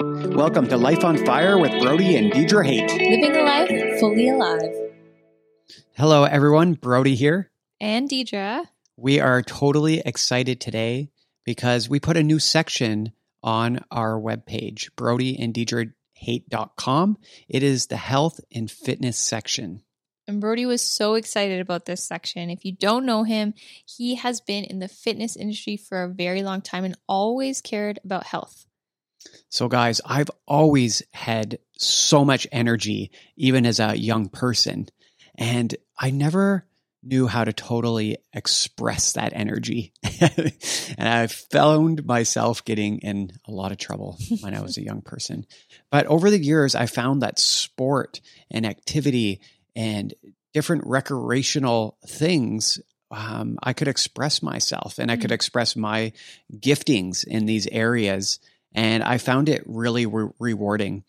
Welcome to Life on Fire with Brody and Deidre Haight. Living a life fully alive. Hello, everyone. Brody here. And Deidre. We are totally excited today because we put a new section on our webpage, Brody and Deidre Haight.com. It is the health and fitness section. And Brody was so excited about this section. If you don't know him, he has been in the fitness industry for a very long time and always cared about health. So, guys, I've always had so much energy, even as a young person. And I never knew how to totally express that energy. and I found myself getting in a lot of trouble when I was a young person. But over the years, I found that sport and activity and different recreational things um, I could express myself and I could express my giftings in these areas. And I found it really re- rewarding.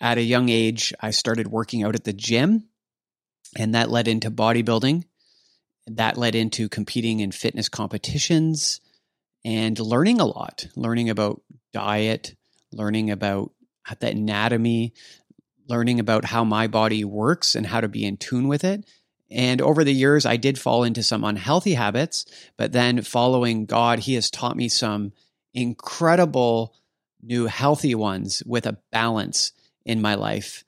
At a young age, I started working out at the gym, and that led into bodybuilding. That led into competing in fitness competitions and learning a lot, learning about diet, learning about the anatomy, learning about how my body works and how to be in tune with it. And over the years, I did fall into some unhealthy habits, but then following God, He has taught me some incredible new healthy ones with a balance in my life.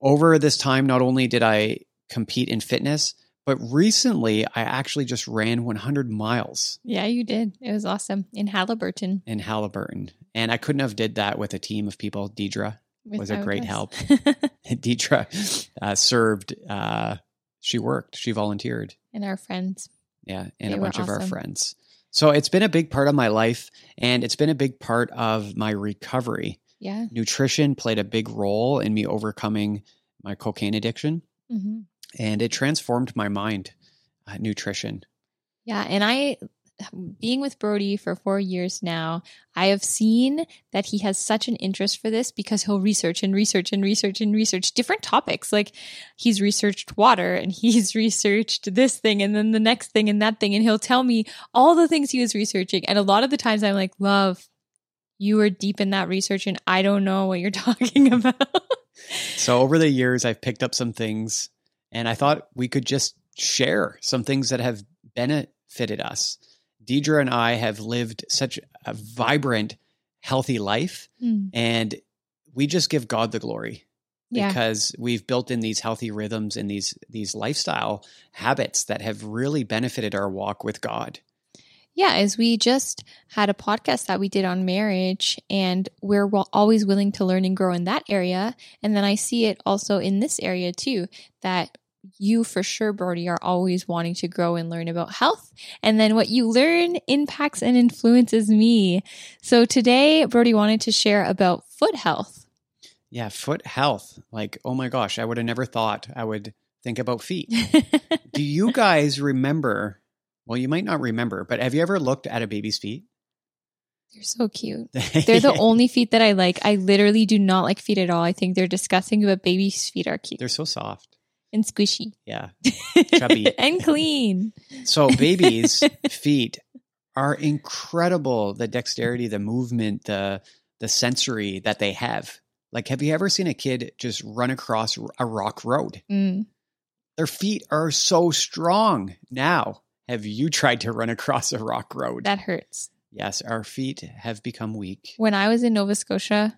Over this time, not only did I compete in fitness, but recently I actually just ran 100 miles. Yeah, you did. It was awesome in Haliburton. In Haliburton, And I couldn't have did that with a team of people. Deidre was a great help. Deidre uh, served, uh, she worked, she volunteered. And our friends. Yeah, and they a bunch awesome. of our friends. So it's been a big part of my life and it's been a big part of my recovery. Yeah. Nutrition played a big role in me overcoming my cocaine addiction. Mm-hmm. And it transformed my mind, uh, nutrition. Yeah. And I being with Brody for four years now, I have seen that he has such an interest for this because he'll research and research and research and research different topics. Like he's researched water and he's researched this thing and then the next thing and that thing. And he'll tell me all the things he was researching. And a lot of the times I'm like, love, you are deep in that research and I don't know what you're talking about. so over the years, I've picked up some things and I thought we could just share some things that have benefited us. Deidre and I have lived such a vibrant, healthy life, mm. and we just give God the glory yeah. because we've built in these healthy rhythms and these these lifestyle habits that have really benefited our walk with God. Yeah, as we just had a podcast that we did on marriage, and we're always willing to learn and grow in that area. And then I see it also in this area too that you for sure, Brody, are always wanting to grow and learn about health. And then what you learn impacts and influences me. So today, Brody wanted to share about foot health. Yeah, foot health. Like, oh my gosh, I would have never thought I would think about feet. Do you guys remember? Well, you might not remember, but have you ever looked at a baby's feet? They're so cute. They're the only feet that I like. I literally do not like feet at all. I think they're disgusting, but baby's feet are cute. They're so soft and squishy. Yeah. Chubby. and clean. So babies' feet are incredible. The dexterity, the movement, the the sensory that they have. Like, have you ever seen a kid just run across a rock road? Mm. Their feet are so strong. Now, have you tried to run across a rock road? That hurts. Yes, our feet have become weak. When I was in Nova Scotia,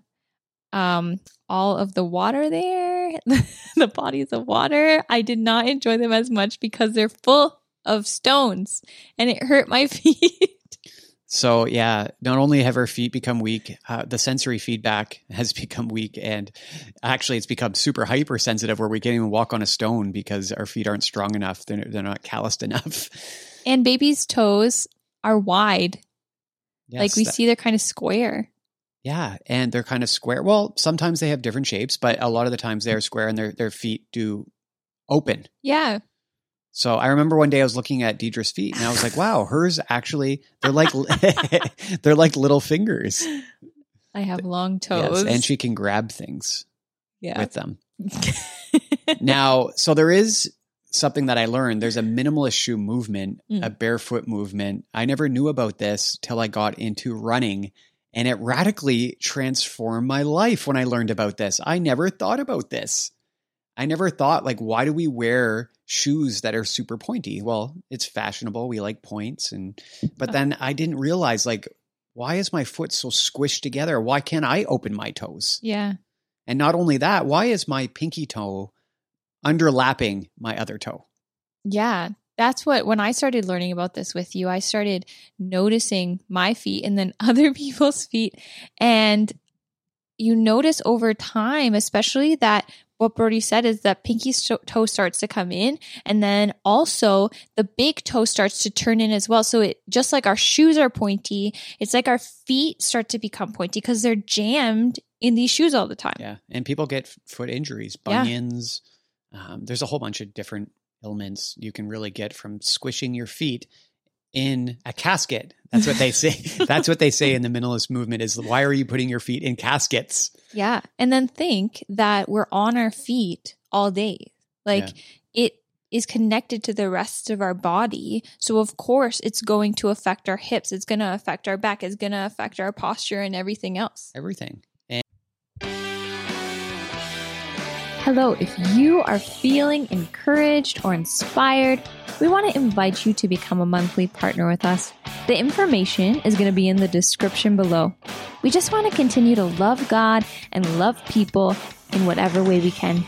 um, all of the water there, the bodies of water, I did not enjoy them as much because they're full of stones and it hurt my feet. So yeah, not only have our feet become weak, uh, the sensory feedback has become weak, and actually, it's become super hypersensitive where we can't even walk on a stone because our feet aren't strong enough; they're, they're not calloused enough. And babies' toes are wide, yes, like we that, see they're kind of square. Yeah, and they're kind of square. Well, sometimes they have different shapes, but a lot of the times they are square and their their feet do open. Yeah. So I remember one day I was looking at Deidre's feet and I was like, "Wow, hers actually they're like they're like little fingers." I have long toes, yes, and she can grab things yeah. with them. now, so there is something that I learned. There's a minimalist shoe movement, mm. a barefoot movement. I never knew about this till I got into running And it radically transformed my life when I learned about this. I never thought about this. I never thought, like, why do we wear shoes that are super pointy? Well, it's fashionable. We like points. And, but uh-huh. then I didn't realize, like, why is my foot so squished together? Why can't I open my toes? Yeah. And not only that, why is my pinky toe underlapping my other toe? Yeah. That's what, when I started learning about this with you, I started noticing my feet and then other people's feet. And you notice over time, especially that what Brody said is that pinky toe starts to come in and then also the big toe starts to turn in as well. So it just like our shoes are pointy, it's like our feet start to become pointy because they're jammed in these shoes all the time. Yeah. And people get foot injuries, Yeah. bunions. Um, there's a whole bunch of different ailments you can really get from squishing your feet in a casket. That's what they say. That's what they say in the minimalist movement is why are you putting your feet in caskets? Yeah. And then think that we're on our feet all day. Like it is connected to the rest of our body. So of course it's going to affect our hips. It's going to affect our back. It's going to affect our posture and everything else. Everything. Hello, if you are feeling encouraged or inspired, we want to invite you to become a monthly partner with us. The information is going to be in the description below. We just want to continue to love God and love people in whatever way we can.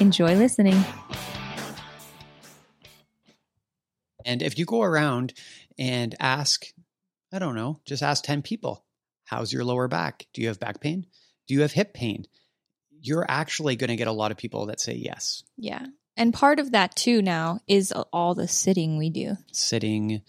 Enjoy listening. And if you go around and ask, I don't know, just ask 10 people, how's your lower back? Do you have back pain? Do you have hip pain? You're actually going to get a lot of people that say yes. Yeah. And part of that too now is all the sitting we do. Sitting,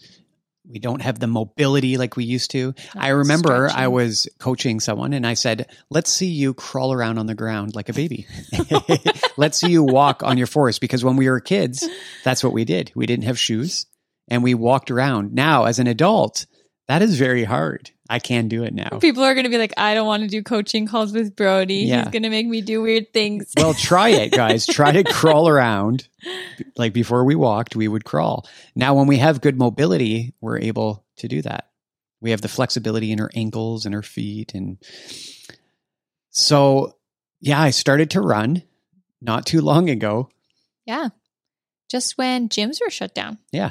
we don't have the mobility like we used to. Not I remember I was coaching someone and I said, let's see you crawl around on the ground like a baby. let's see you walk on your forest because when we were kids, that's what we did. We didn't have shoes and we walked around. Now, as an adult, that is very hard. I can do it now. People are going to be like, I don't want to do coaching calls with Brody. Yeah. He's going to make me do weird things. Well, try it, guys. Try to crawl around. Like before we walked, we would crawl. Now, when we have good mobility, we're able to do that. We have the flexibility in our ankles and our feet. And so, yeah, I started to run not too long ago. yeah. Just when gyms were shut down. Yeah.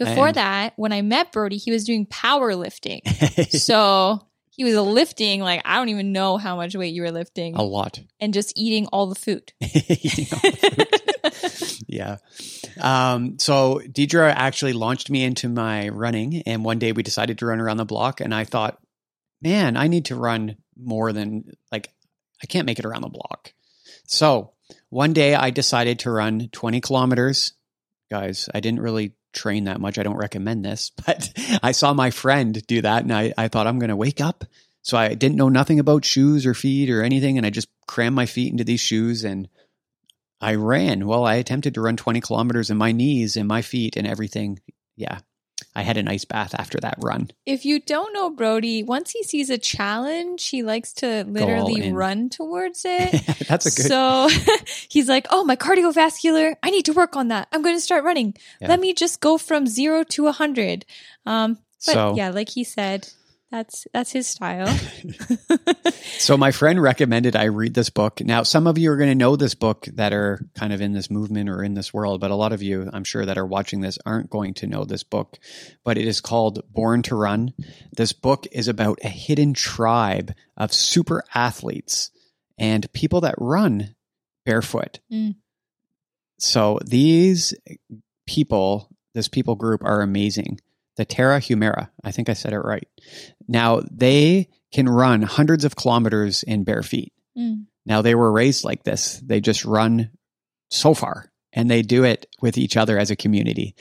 Before And- that, when I met Brody, he was doing powerlifting. so he was lifting, like, I don't even know how much weight you were lifting, a lot. and just eating all the food. You know? yeah. Um, so Deidre actually launched me into my running, and one day we decided to run around the block, and I thought, man, I need to run more than like I can't make it around the block. So one day I decided to run 20 kilometers. Guys, I didn't really train that much. I don't recommend this, but I saw my friend do that, and I, I thought I'm going to wake up. So I didn't know nothing about shoes or feet or anything, and I just crammed my feet into these shoes and I ran. Well, I attempted to run 20 kilometers and my knees and my feet and everything. Yeah. I had an ice bath after that run. if you don't know Brody, once he sees a challenge, he likes to literally run towards it. That's a good. So he's like, "Oh, my cardiovascular, I need to work on that. I'm going to start running. Yeah. Let me just go from 0 to a 100." Um but so, yeah, like he said, that's that's his style. so my friend recommended I read this book. Now, some of you are going to know this book that are kind of in this movement or in this world, but a lot of you, I'm sure, that are watching this aren't going to know this book. But it is called Born to Run. This book is about a hidden tribe of super athletes and people that run barefoot. Mm. So these people, this people group, are amazing. The Tarahumara, I think I said it right. Now they can run hundreds of kilometers in bare feet. Mm. Now they were raised like this. They just run so far and they do it with each other as a community.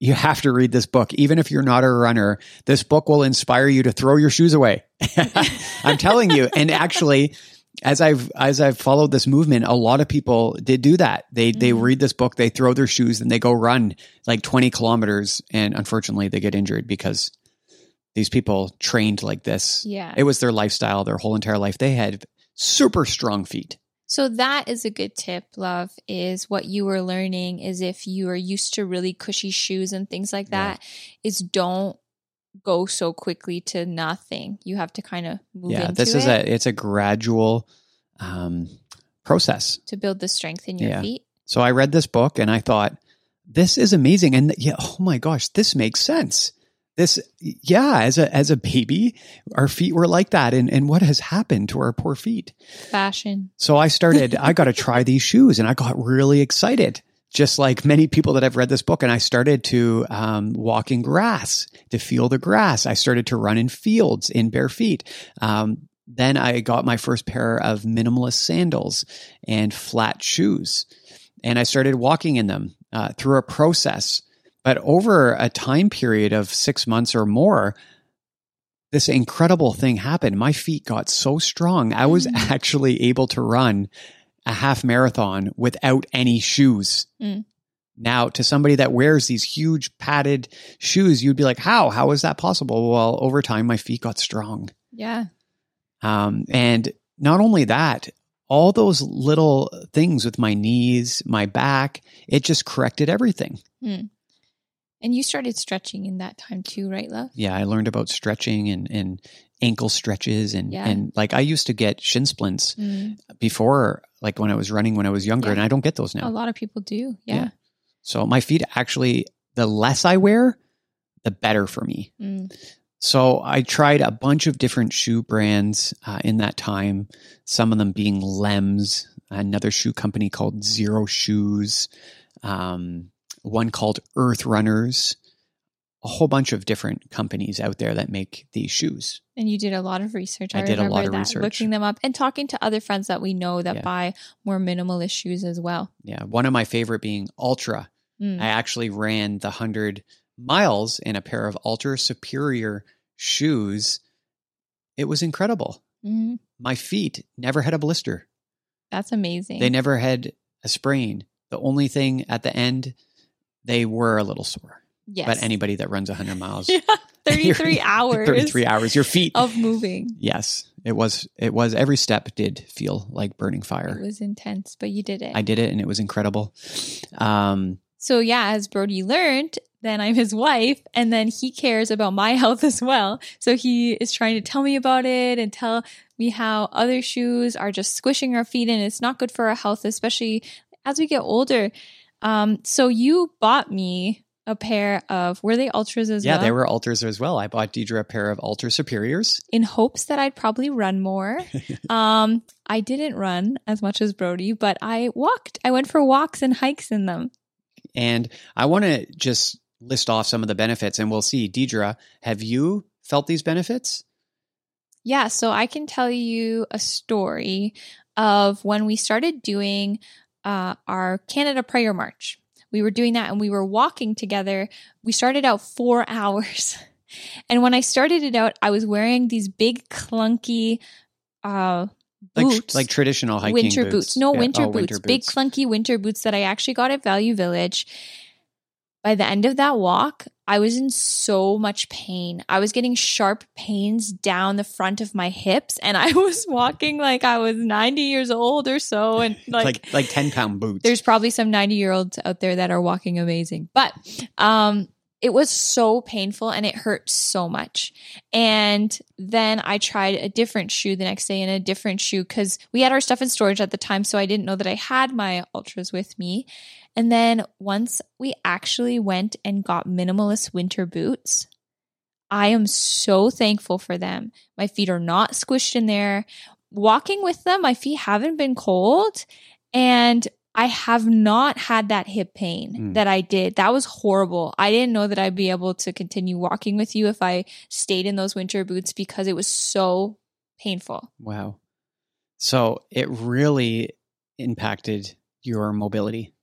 You have to read this book. Even if you're not a runner, this book will inspire you to throw your shoes away. I'm telling you. And actually, as I've as I've followed this movement, a lot of people did do that. They they Mhm. read this book, they throw their shoes, and they go run like 20 kilometers, and unfortunately, they get injured because these people trained like this. Yeah. It was their lifestyle, their whole entire life. They had super strong feet. So that is a good tip, love, is what you were learning is if you are used to really cushy shoes and things like Yeah. that, is don't go so quickly to nothing. You have to kind of move yeah, this is it a it's a gradual um, process. to build the strength in your Yeah. feet. So I read this book and I thought, this is amazing. And yeah, oh my gosh, this makes sense. This, yeah, as a as a baby, our feet were like that, and and what has happened to our poor feet? Fashion. So I started. I got to try these shoes, and I got really excited. Just like many people that have read this book, and I started to um, walk in grass to feel the grass. I started to run in fields in bare feet. Um, then I got my first pair of minimalist sandals and flat shoes, and I started walking in them uh, through a process. But over a time period of six months or more, this incredible thing happened. My feet got so strong. I was Mm. actually able to run a half marathon without any shoes. Mm. Now, to somebody that wears these huge padded shoes, you'd be like, how? How is that possible? Well, over time, my feet got strong. Yeah. Um, and not only that, all those little things with my knees, my back, it just corrected everything. And you started stretching in that time too, right, love? Yeah, I learned about stretching and, and ankle stretches and, Yeah. and like I used to get shin splints Mm. before, like when I was running when I was younger, Yeah. and I don't get those now. A lot of people do. Yeah. Yeah. So my feet actually, the less I wear, the better for me. Mm. So I tried a bunch of different shoe brands uh, in that time. Some of them being Lems, another shoe company called Xero Shoes, um, one called Earth Runners, a whole bunch of different companies out there that make these shoes. And you did a lot of research. I I, did a lot of that, research. looking them up and talking to other friends that we know that Yeah. buy more minimalist shoes as well. Yeah, one of my favorite being Altra. Mm. I actually ran the 100 miles in a pair of Altra Superior shoes. It was incredible. Mhm. My feet never had a blister. That's amazing. They never had a sprain. The only thing at the end, they were a little sore. Yes. But anybody that runs 100 miles, yeah, 33 hours 33 hours, your feet. of moving. Yes, it was. It was. Every step did feel like burning fire. It was intense, but you did it. I did it, and it was incredible. Um, So yeah, as Brody learned, then I'm his wife, and then he cares about my health as well. So he is trying to tell me about it and tell me how other shoes are just squishing our feet and it's not good for our health, especially as we get older. Um, so you bought me a pair of were they Altras as yeah, well? Yeah, they were Altras as well. I bought Deidre a pair of Altra Superiors. in hopes that I'd probably run more. um, I didn't run as much as Brody, but I walked. I went for walks and hikes in them. And I want to just list off some of the benefits and we'll see. Deidre, have you felt these benefits? Yeah, so I can tell you a story of when we started doing uh, our Canada Prayer March. We were doing that and we were walking together. We started out four hours. And when I started it out, I was wearing these big, clunky uh, boots. like traditional hiking winter boots. boots. No, Yeah. winter, Oh, boots. Big clunky winter boots that I actually got at Value Village. By the end of that walk, I was in so much pain. I was getting sharp pains down the front of my hips, and I was walking like I was 90 years old or so. And like, like like 10 pound boots. there's probably some 90 year olds out there that are walking amazing, but um, it was so painful and it hurt so much. And then I tried a different shoe the next day and a different shoe because we had our stuff in storage at the time. So I didn't know that I had my Altras with me. And then once we actually went and got minimalist winter boots, I am so thankful for them. My feet are not squished in there. Walking with them, my feet haven't been cold. And I have not had that hip pain Mm. that I did. That was horrible. I didn't know that I'd be able to continue walking with you if I stayed in those winter boots because it was so painful. wow. So it really impacted your mobility.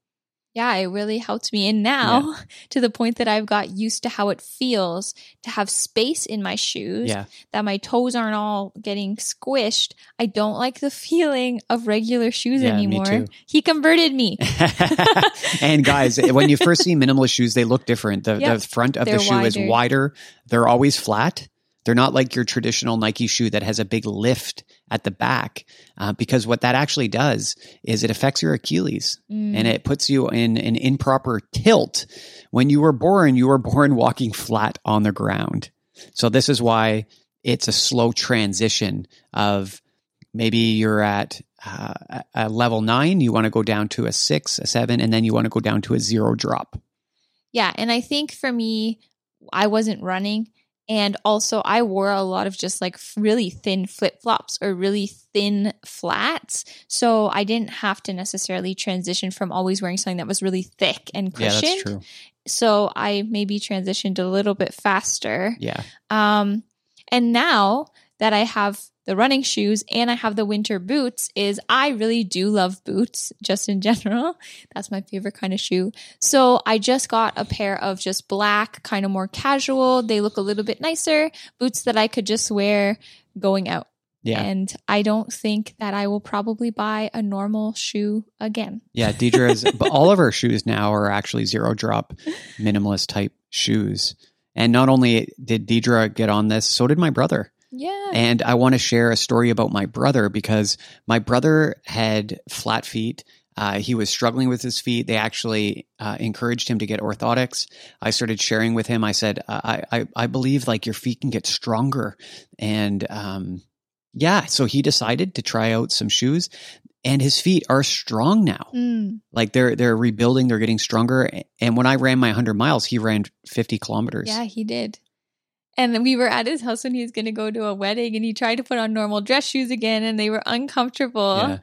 Yeah, it really helped me. And now to the point that I've got used to how it feels to have space in my shoes, Yeah. that my toes aren't all getting squished. I don't like the feeling of regular shoes Yeah, me anymore. too. He converted me. and guys, eh, when you first see minimalist shoes, they look different. The, Yep. the front of They're the shoe is wider. wider. They're always flat. They're not like your traditional Nike shoe that has a big lift at the back, uh, because what that actually does is it affects your Achilles Mm. and it puts you in an improper tilt. When you were born, you were born walking flat on the ground. So this is why it's a slow transition of maybe you're at uh, a- a level nine, you want to go down to a six, a seven, and then you want to go down to a zero drop. Yeah. And I think for me, I wasn't running. And also, I wore a lot of just like really thin flip flops or really thin flats. So I didn't have to necessarily transition from always wearing something that was really thick and Yeah, cushioned. that's true. So I maybe transitioned a little bit faster. Yeah. Um, and now that I have the running shoes and I have the winter boots, is I really do love boots just in general. That's my favorite kind of shoe. So I just got a pair of just black, kind of more casual. They look a little bit nicer boots that I could just wear going out. Yeah. And I don't think that I will probably buy a normal shoe again. Yeah, Deidre's, but all of our shoes now are actually zero drop minimalist type shoes. And not only did Deidre get on this, so did my brother. Yeah. And I want to share a story about my brother because my brother had flat feet. Uh, he was struggling with his feet. They actually uh, encouraged him to get orthotics. I started sharing with him. I said, I, I, I believe like your feet can get stronger. And um, yeah, so he decided to try out some shoes and his feet are strong now. Mm. Like they're they're rebuilding, they're getting stronger. And when I ran my 100 miles, he ran 50 kilometers. Yeah, he did. And we were at his house when he was going to go to a wedding and he tried to put on normal dress shoes again and they were uncomfortable. Yeah.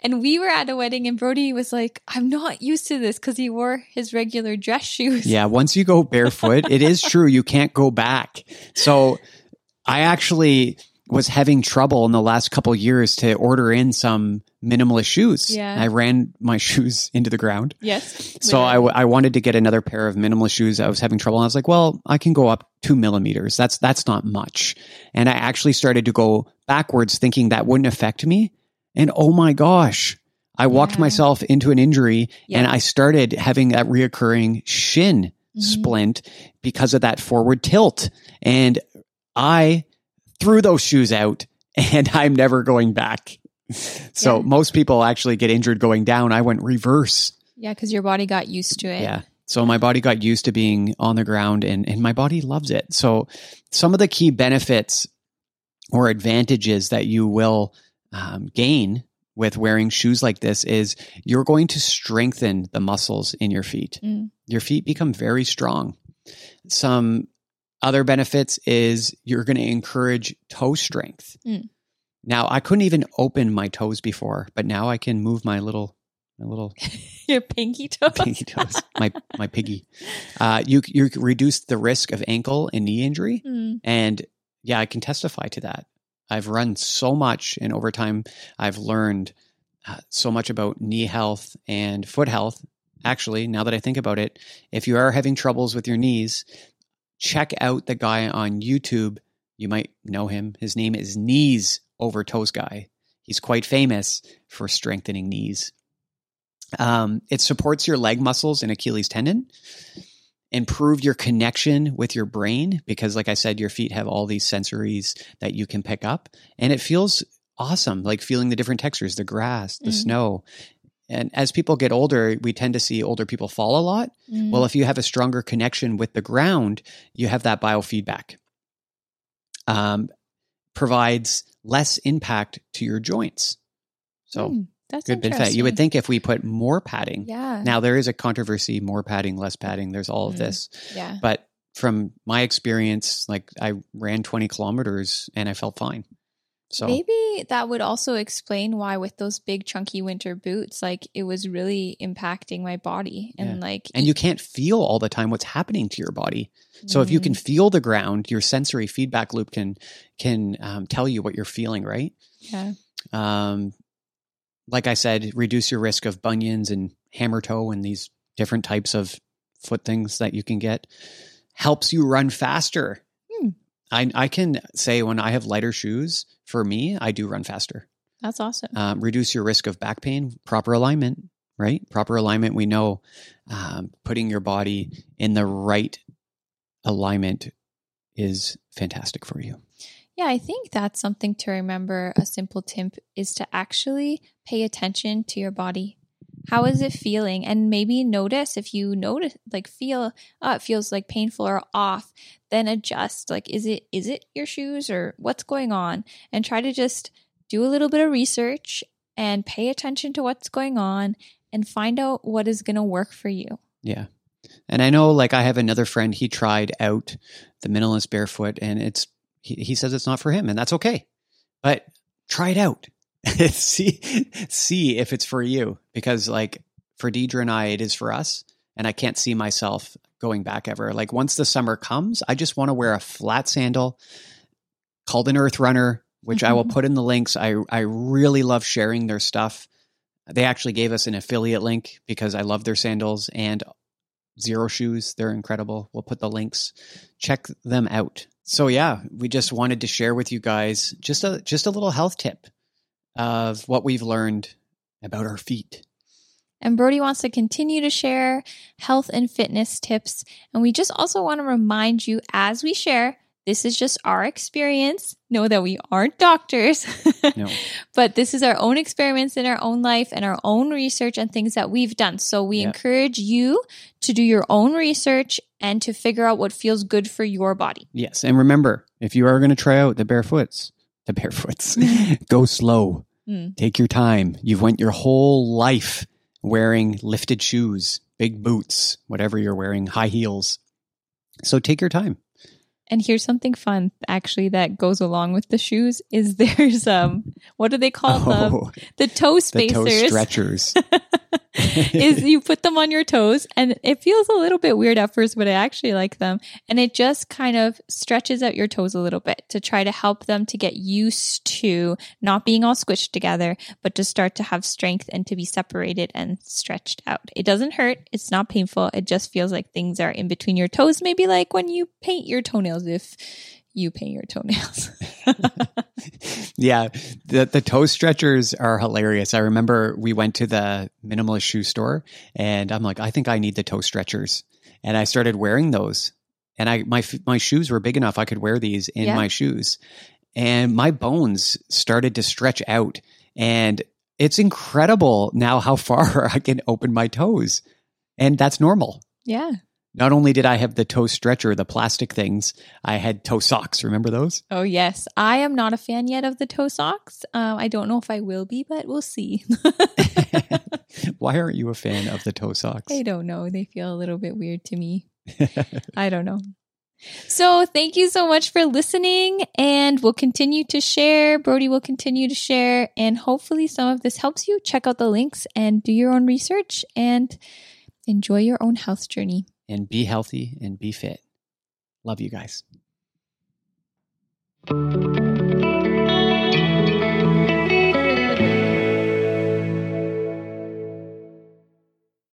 And we were at a wedding and Brody was like, I'm not used to this because he wore his regular dress shoes. Yeah, once you go barefoot, it is true you can't go back. So I actually was having trouble in the last couple years to order in some minimalist shoes. Yeah. I ran my shoes into the ground. Yes. So I, w- I wanted to get another pair of minimalist shoes. I was having trouble. And I was like, well, I can go up two millimeters. That's, that's not much. And I actually started to go backwards thinking that wouldn't affect me. And oh my gosh, I walked Yeah. myself into an injury Yeah. and I started having that reoccurring shin Mhm. splint because of that forward tilt. And I threw those shoes out and I'm never going back. So Yeah. most people actually get injured going down. I went reverse. Yeah, because your body got used to it. Yeah. So my body got used to being on the ground and, and my body loves it. So some of the key benefits or advantages that you will um, gain with wearing shoes like this is you're going to strengthen the muscles in your feet. Mm. Your feet become very strong. Some other benefits is you're going to encourage toe strength. Mm. Now I couldn't even open my toes before, but now I can move my little my little Your pinky toes. pinky toes, my my piggy. Uh, you you reduce the risk of ankle and knee injury, Mm. and yeah, I can testify to that. I've run so much, and over time, I've learned uh, so much about knee health and foot health. Actually, now that I think about it, if you are having troubles with your knees, check out the guy on YouTube. You might know him. His name is Knees Over Toes Guy. He's quite famous for strengthening knees. Um, it supports your leg muscles and Achilles tendon. Improve your connection with your brain because, like I said, your feet have all these sensories that you can pick up, and it feels awesome, like feeling the different textures, the grass, the Mhm. snow. And as people get older, we tend to see older people fall a lot. Mm. Well, if you have a stronger connection with the ground, you have that biofeedback. Um, provides less impact to your joints. So Mm, that's good benefit. You would think if we put more padding. Yeah. Now there is a controversy: more padding, less padding. There's all of Mm. this, yeah. but from my experience, like I ran 20 kilometers and I felt fine. So Maybe that would also explain why with those big chunky winter boots, like it was really impacting my body and like and you can't feel all the time what's happening to your body. So if you can Mm, feel the ground, your sensory feedback loop can can um, tell you what you're feeling, right? yeah. Um, like I said, reduce your risk of bunions and hammer toe and these different types of foot things that you can get. Helps you run faster. Hmm. I I can say when I have lighter shoes, for me, I do run faster. That's awesome. Um, reduce your risk of back pain. Proper alignment, right? Proper alignment. We know um, putting your body in the right alignment is fantastic for you. Yeah, I think that's something to remember. A simple tip is to actually pay attention to your body. How is it feeling? And maybe notice if you notice, like feel, oh, it feels like painful or off, then adjust. Like, is it is it your shoes or what's going on? And try to just do a little bit of research and pay attention to what's going on and find out what is going to work for you. Yeah. And I know, like, I have another friend, he tried out the minimalist barefoot and it's, he, he says it's not for him and that's okay. But try it out. see, see if it's for you because, like, for Deidre and I, it is for us. And I can't see myself going back ever. Like, once the summer comes, I just want to wear a flat sandal called an Earth Runner, which mm-hmm. I will mm-hmm. put in the links. I, I really love sharing their stuff. They actually gave us an affiliate link because I love their sandals and Xero Shoes. They're incredible. We'll put the links. Check them out. So yeah, we just wanted to share with you guys just a just a little health tip of what we've learned about our feet. And Brody wants to continue to share health and fitness tips. And we just also want to remind you as we share this is just our experience. Know that we aren't doctors, no. but this is our own experiments in our own life and our own research and things that we've done. So we encourage you to do your own research and to figure out what feels good for your body. Yes. And remember, if you are going to try out the barefoots, the barefoots, go slow. Mm. Take your time. You've went your whole life wearing lifted shoes, big boots, whatever you're wearing, high heels. So take your time. And here's something fun actually that goes along with the shoes is there's um what do they call oh, them? The toe spacers. The toe stretchers. is you put them on your toes and it feels a little bit weird at first, but I actually like them. And it just kind of stretches out your toes a little bit to try to help them to get used to not being all squished together, but to start to have strength and to be separated and stretched out. It doesn't hurt. It's not painful. It just feels like things are in between your toes, maybe like when you paint your toenails if you paint your toenails. yeah, the the toe stretchers are hilarious. I remember we went to the minimalist shoe store, and I'm like, I think I need the toe stretchers, and I started wearing those. And I my my shoes were big enough I could wear these in yeah. my shoes, and my bones started to stretch out, and it's incredible now how far I can open my toes, and that's normal. Yeah. Not only did I have the toe stretcher, the plastic things, I had toe socks. Remember those? Oh, yes. I am not a fan yet of the toe socks. Um, I don't know if I will be, but we'll see. Why aren't you a fan of the toe socks? I don't know. They feel a little bit weird to me. I don't know. So, thank you so much for listening, and we'll continue to share. Brody will continue to share, and hopefully, some of this helps you. Check out the links and do your own research and enjoy your own health journey and be healthy and be fit. Love you guys.